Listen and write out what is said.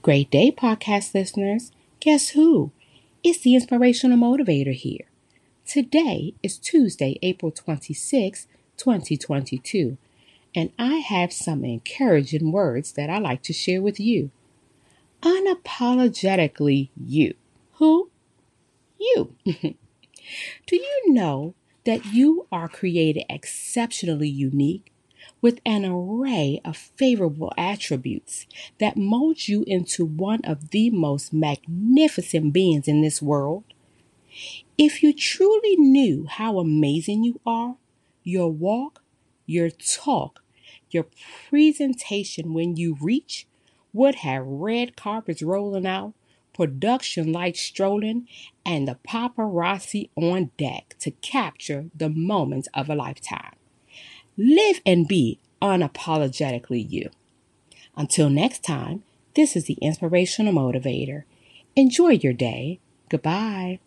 Great day, podcast listeners. Guess who? It's the Inspirational Motivator here. Today is Tuesday, April 26, 2022, and I have some encouraging words that I like to share with you. Unapologetically you. Who? You. Do you know that you are created exceptionally unique with an array of favorable attributes that mold you into one of the most magnificent beings in this world? If you truly knew how amazing you are, your walk, your talk, your presentation when you reach would have red carpets rolling out, production lights strolling, and the paparazzi on deck to capture the moments of a lifetime. Live and be unapologetically you. Until next time, this is the Inspirational Motivator. Enjoy your day. Goodbye.